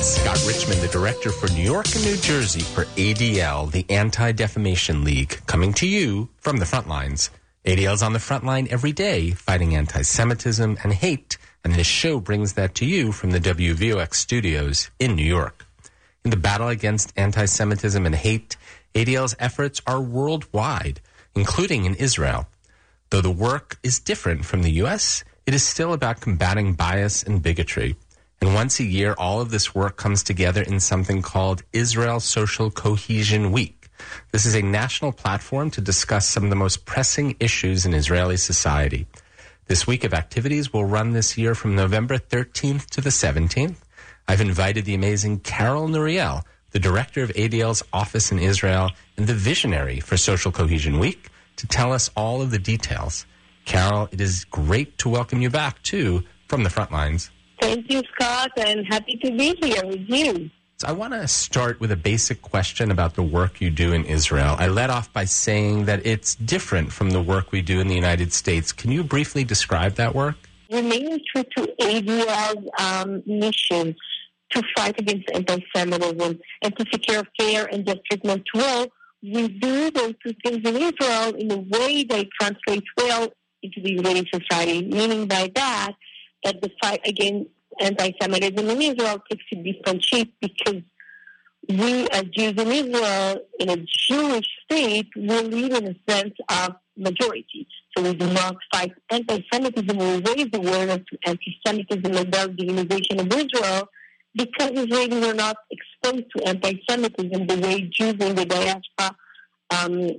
is Scott Richmond, the director for New York and New Jersey for ADL, the Anti Defamation League, coming to you from the front lines. ADL is on the front line every day fighting anti Semitism and hate, and this show brings that to you from the WVOX studios in New York. In the battle against anti Semitism and hate, ADL's efforts are worldwide, including in Israel. Though the work is different from the U.S., it is still about combating bias and bigotry. And once a year, all of this work comes together in something called Israel Social Cohesion Week. This is a national platform to discuss some of the most pressing issues in Israeli society. This week of activities will run this year from November 13th to the 17th. I've invited the amazing Carol Nuriel, the director of ADL's office in Israel and the visionary for Social Cohesion Week, to tell us all of the details. Carol, it is great to welcome you back, too, from the front lines. Thank you, Scott, and happy to be here with you. So I want to start with a basic question about the work you do in Israel. I led off by saying that it's different from the work we do in the United States. Can you briefly describe that work? Remaining true to ADL's um, mission to fight against anti-Semitism and to secure fair and just treatment to all, we do those two things in Israel in a way that translates well into the Israeli society, meaning by that that the fight against anti-Semitism in Israel takes a different shape because we as Jews in Israel, in a Jewish state, we live in a sense of majority. So we do not fight anti-Semitism, we raise awareness to anti-Semitism and the organization of Israel because Israelis are not exposed to anti-Semitism the way Jews in the diaspora um,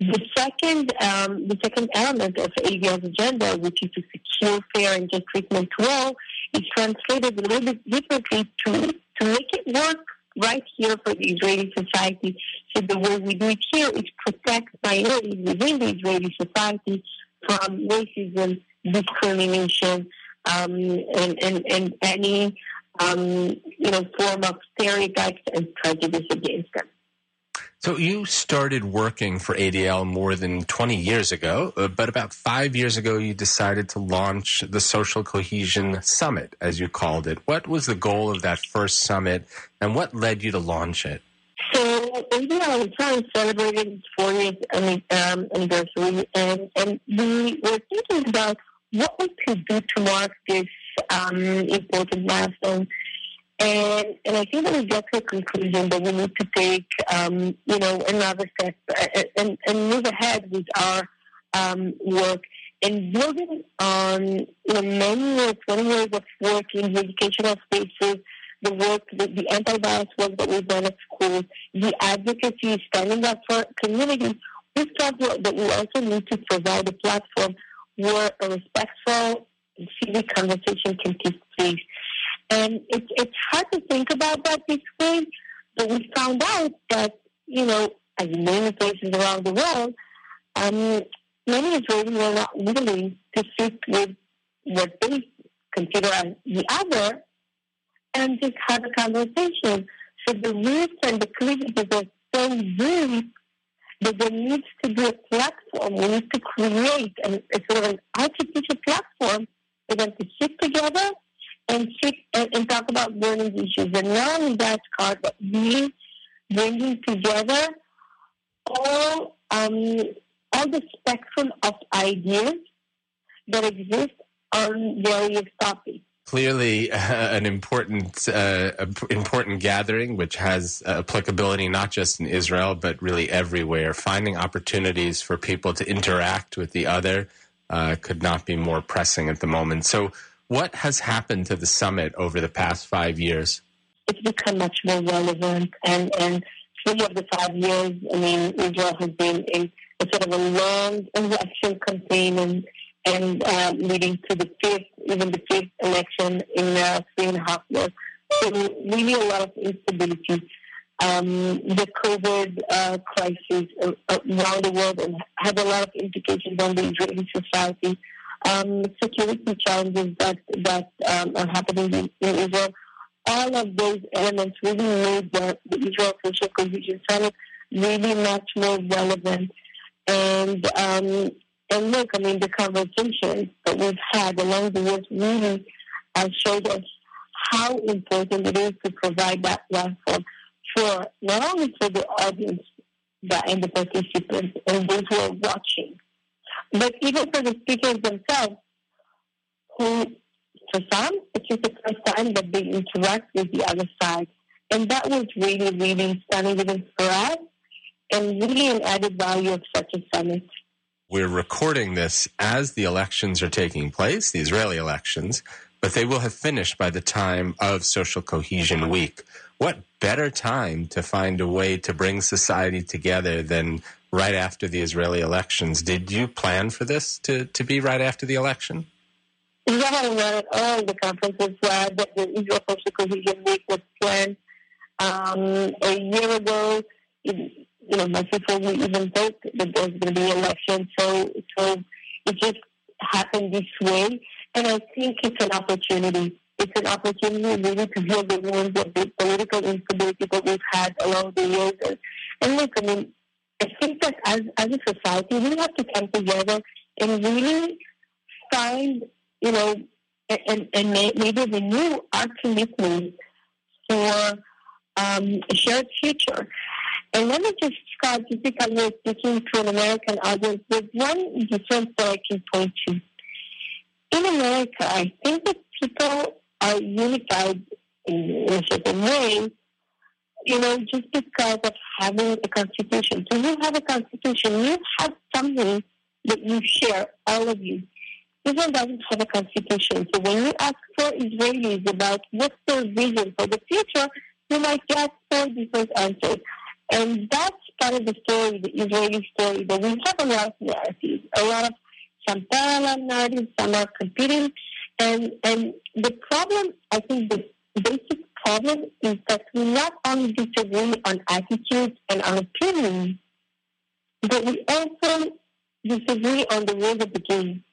the second, um, the second element of ADL's agenda, which is to fair and just treatment all, is translated a little bit differently to to make it work right here for the Israeli society. So the way we do it here is protect minorities within the Israeli society from racism, discrimination, um, and, and, and any um, you know form of stereotypes and prejudice against them. So you started working for ADL more than 20 years ago, uh, but about five years ago, you decided to launch the Social Cohesion Summit, as you called it. What was the goal of that first summit, and what led you to launch it? So ADL is trying to celebrate its 40th um, anniversary, and, and we were thinking about what we could do to mark this um, important milestone. And and I think that we get to a conclusion that we need to take, um, you know, another step uh, and, and move ahead with our um, work and building on you know, many years, 20 years of work in the educational spaces, the work, the, the anti-bias work that we've done at schools, the advocacy, standing up for communities, we felt that we also need to provide a platform where a respectful civic conversation can take place. And it's it's hard to think about that this way, but we found out that, you know, as many places around the world, um, many Israelis were not willing to sit with what they consider as the other and just have a conversation. So the roots and the cleavages are so deep that there needs to be a platform. We need to create a, a sort of an artificial platform for them to sit together and sit and, and talk about burning issues. And not only that, Scott, but bringing together all um, all the spectrum of ideas that exist on various topics. Clearly, uh, an important uh, important gathering, which has applicability not just in Israel but really everywhere. Finding opportunities for people to interact with the other uh, could not be more pressing at the moment. So, what has happened to the summit over the past five years? It's become much more relevant, and and three of the five years, I mean, Israel has been in a sort of a long election campaign, and and uh, leading to the fifth, even the fifth election in uh, three and a half years. So really, a lot of instability. Um, the COVID uh, crisis around the world and a lot of implications on the Israeli society um, security challenges that that um, are happening in, in, Israel. All of those elements really made the, the Israel Social Cohesion Summit really much more relevant. And um, and look, I mean, the conversations that we've had along the years really uh, showed us how important it is to provide that platform for not only for the audience but and the participants and those who are watching, but even for the speakers themselves, who for some it's just the first time that they interact with the other side, and that was really really stunning even for us, and really an added value of such a summit. We're recording this as the elections are taking place, the Israeli elections, but they will have finished by the time of Social Cohesion Week. What better time to find a way to bring society together than right after the Israeli elections? Did you plan for this to, to be right after the election? Yeah, not at all. The conferences uh, that the Israel Social Cohesion Week was planned um, a year ago. It, you know, most people we even thought that there was going to be election. So, so it just happened this way. And I think it's an opportunity. It's an opportunity really to heal the wounds of the political instability that we've had along the years. And, and look, I mean, I think that as, as a society, we have to come together and really find, you know, and, and maybe renew our commitment for um, a shared future. And let me just, Scott, just because we're speaking to an American audience, there's one difference that I can point to. In America, I think that people are unified eh, in, a certain way, you know, just because of having a constitution. So you have a constitution, you have something that you share, all of you. Israel doesn't have a constitution. So when you ask for Israelis about what's their vision for the future, you might get four different answers. And that's part of the story, the Israeli story, that we have a lot of narratives, a lot of some parallel narratives, some are competing. And, and the problem, I think the basic problem is that we not only disagree on attitudes and on opinions, but we also disagree on the rules of the game,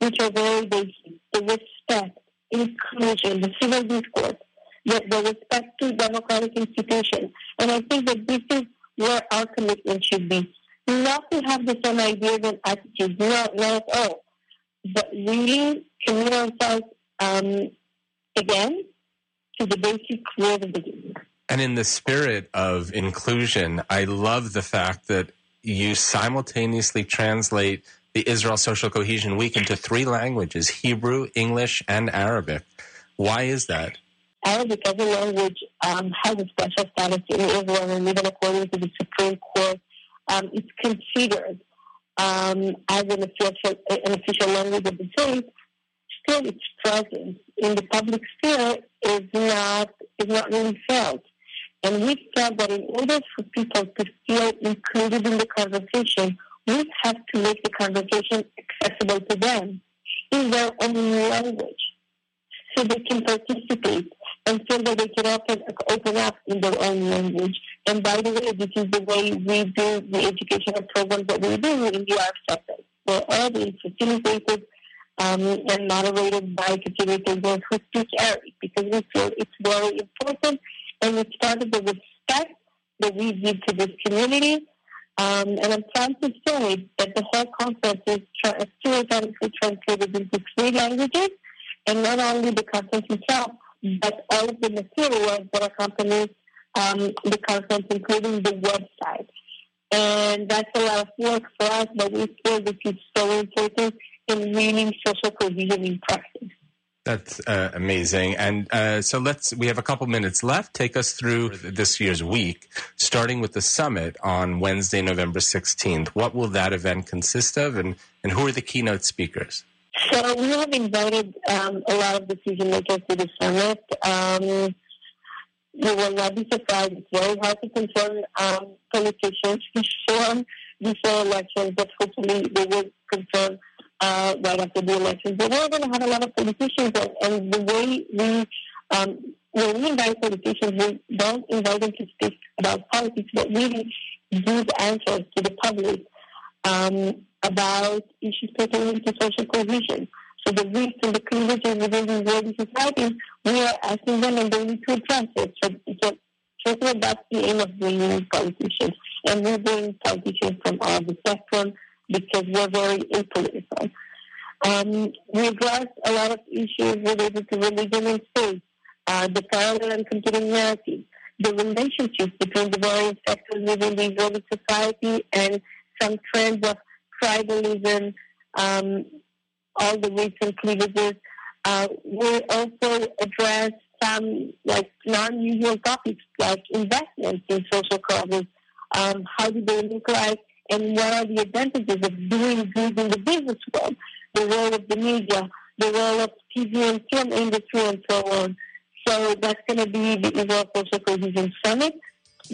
which are very basic. The respect, inclusion, the civil discourse, the, the respect to democratic institutions. And I think that this is where our commitment should be. Not to have the same ideas and attitudes, not, not at all, but really commit ourselves um, again to the basic rules of the game. And in the spirit of inclusion, I love the fact that you simultaneously translate the Israel Social Cohesion Week into three languages Hebrew, English, and Arabic. Why is that? Arabic as a language um, has a special status in Israel, and even according to the Supreme Court, um, it's considered um, as an official, an official language of the state. Still, its presence in the public sphere is not is not really felt. And we felt that in order for people to feel included in the conversation, we have to make the conversation accessible to them in their own language so they can participate and feel that they can open, open up in their own language. And by the way, this is the way we do the educational programs that we do in the Arab sector. They're all being facilitated um, and moderated by facilitators who speak Arabic because we feel it's very important and it's part of the respect that we give to this community. Um, and I'm proud to say that the whole conference is tra- simultaneously translated into three languages, and not only the conference itself, but all of the materials that accompany um, the conference, including the website. And that's a lot of work for us, but we feel this is so important in really social cohesion in practice. That's uh, amazing. And uh, so let's, we have a couple minutes left. Take us through this year's week, starting with the summit on Wednesday, November 16th. What will that event consist of, and, and who are the keynote speakers? So we have invited um, a lot of decision makers to the summit. Um, you will not be surprised. It's very hard to confirm um, politicians before before elections, but hopefully they will confirm uh, right after the elections. But we're going to have a lot of politicians, and, and the way we um, when we invite politicians, we don't invite them to speak about politics, but really give answers to the public um, about issues pertaining to social cohesion. So the risks and the cleavages within the Israeli society, we are asking them and they need to address it. So, so certainly that's the aim of bringing politicians. And we bring politicians from all the spectrum because we're very apolitical. Um, we address a lot of issues related to religion and faith. uh, the parallel and competing narrative, the relationships between the various sectors within the Israeli society, and some trends of tribalism, um, all the recent cleavages. Uh, we also address some like non-usual topics like investments in social causes. Um, how do they look like, and what are the advantages of doing good in the business world? The role of the media, the role of TV and film industry, and so on. So that's going to be the Israel Social Cohesion Summit.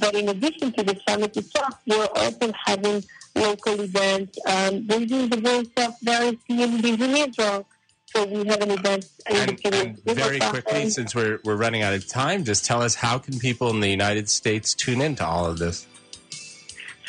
But in addition to the summit itself, we're also having local events, um, raising the voice of various communities in Israel. So we have an event and, and very quickly, since we're, we're running out of time, just tell us how can people in the United States tune into all of this?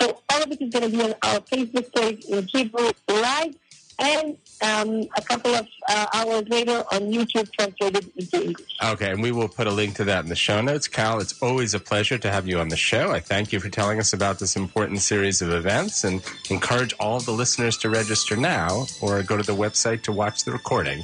So all of it is going to be on our Facebook page in Hebrew live and um, a couple of uh, hours later on YouTube translated into English. Okay, and we will put a link to that in the show notes. Cal, it's always a pleasure to have you on the show. I thank you for telling us about this important series of events and encourage all the listeners to register now or go to the website to watch the recording.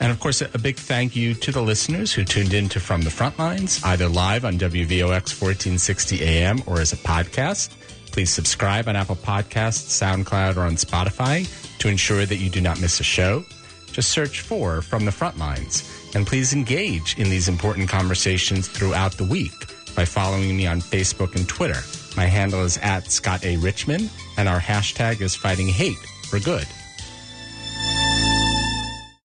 And of course, a big thank you to the listeners who tuned in to From the Front Lines, either live on WVOX 1460 AM or as a podcast. Please subscribe on Apple Podcasts, SoundCloud, or on Spotify to ensure that you do not miss a show. Just search for From the Front Lines and please engage in these important conversations throughout the week by following me on Facebook and Twitter. My handle is at Scott A. Richmond and our hashtag is fighting hate for good.